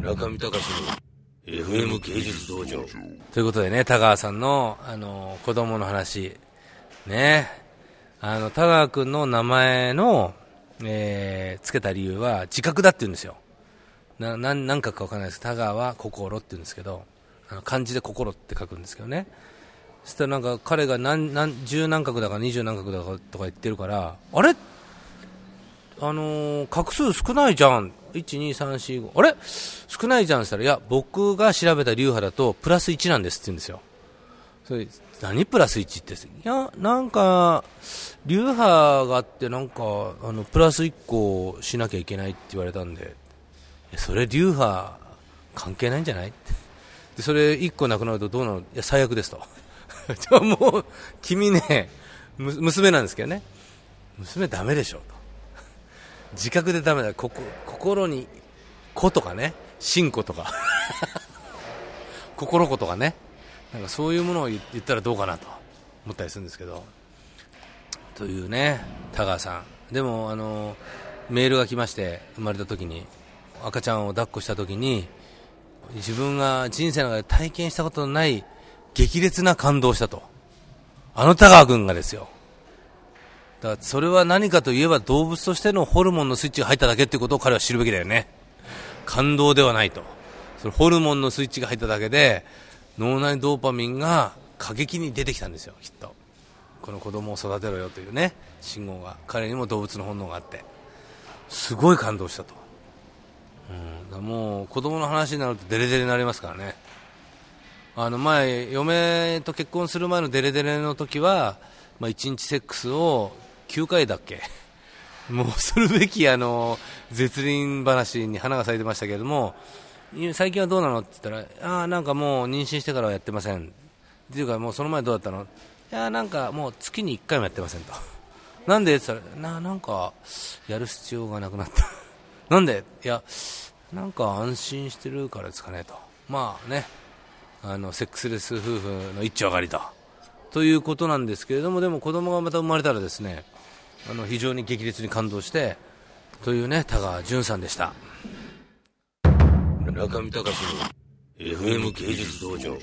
中見隆の FM 芸術道場。ということでね、田川さんの、あの、子供の話。ね。あの、田川くんの名前の、えー、つけた理由は自覚だって言うんですよ。な、なん、なんかかわかんないです。田川は心って言うんですけど、あの漢字で心って書くんですけどね。そしたらなんか彼が何、何、十何画だか二十何画だかとか言ってるから、あれ？あのー、画数少ないじゃん。1、2、3、4、5。あれ？少ないじゃんって言ったら、いや、僕が調べた流派だと、プラス1なんですって言うんですよ。それ、何プラス1って。いや、なんか、流派があって、なんか、あの、プラス1個しなきゃいけないって言われたんで、それ流派関係ないんじゃない？で、それ1個なくなるとどうなのいや、最悪ですと。じゃもう、君ね、娘なんですけどね。娘ダメでしょ、と。自覚でダメだ。ここ心に子とかね。信子とか。心子とかね。なんかそういうものを言ったらどうかなと。思ったりするんですけど。というね。田川さん。でもあのメールが来まして生まれた時に赤ちゃんを抱っこした時に自分が人生の中で体験したことのない激烈な感動したと。あの田川君がですよ。だからそれは何かといえば動物としてのホルモンのスイッチが入っただけっていうことを彼は知るべきだよね。感動ではないと。それホルモンのスイッチが入っただけで脳内ドーパミンが過激に出てきたんですよ、きっと。この子供を育てろよというね、信号が。彼にも動物の本能があって。すごい感動したと。うん、もう子供の話になるとデレデレになりますからね。あの前、嫁と結婚する前のデレデレの時は、まあ、1日セックスを9回だっけ？もうするべきあの絶倫話に花が咲いてましたけれども最近はどうなのって言ったらああなんかもう妊娠してからはやってません。っていうかもうその前どうだったの？いやなんかもう月に1回もやってませんと。なんで？って言ったらななんかやる必要がなくなった。なんで？いやなんか安心してるからですかねと。まあね。あのセックスレス夫婦の一丁上がりとということなんですけれどもでも子供がまた生まれたらですねあの非常に激烈に感動してというね田川淳さんでした。中見隆の FM 芸術道場。